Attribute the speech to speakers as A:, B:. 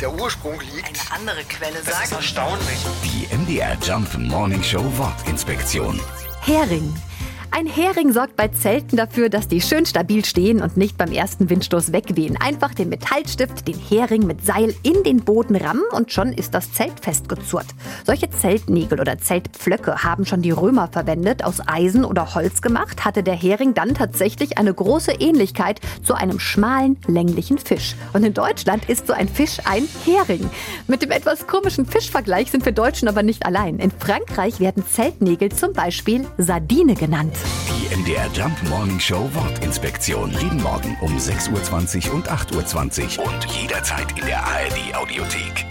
A: der Ursprung liegt.
B: Eine andere Quelle
A: Das ist
B: sagt.
A: erstaunlich.
C: Die MDR Jump Morning Show Wortinspektion.
D: Hering. Ein Hering sorgt bei Zelten dafür, dass die schön stabil stehen und nicht beim ersten Windstoß wegwehen. Einfach den Metallstift, den Hering mit Seil in den Boden rammen und schon ist das Zelt festgezurrt. Solche Zeltnägel oder Zeltpflöcke haben schon die Römer verwendet. Aus Eisen oder Holz gemacht, hatte der Hering dann tatsächlich eine große Ähnlichkeit zu einem schmalen, länglichen Fisch. Und in Deutschland ist so ein Fisch ein Hering. Mit dem etwas komischen Fischvergleich sind wir Deutschen aber nicht allein. In Frankreich werden Zeltnägel zum Beispiel Sardine genannt.
C: Die MDR Jump Morning Show Wortinspektion. Jeden Morgen um 6.20 Uhr und 8.20 Uhr und jederzeit in der ARD Audiothek.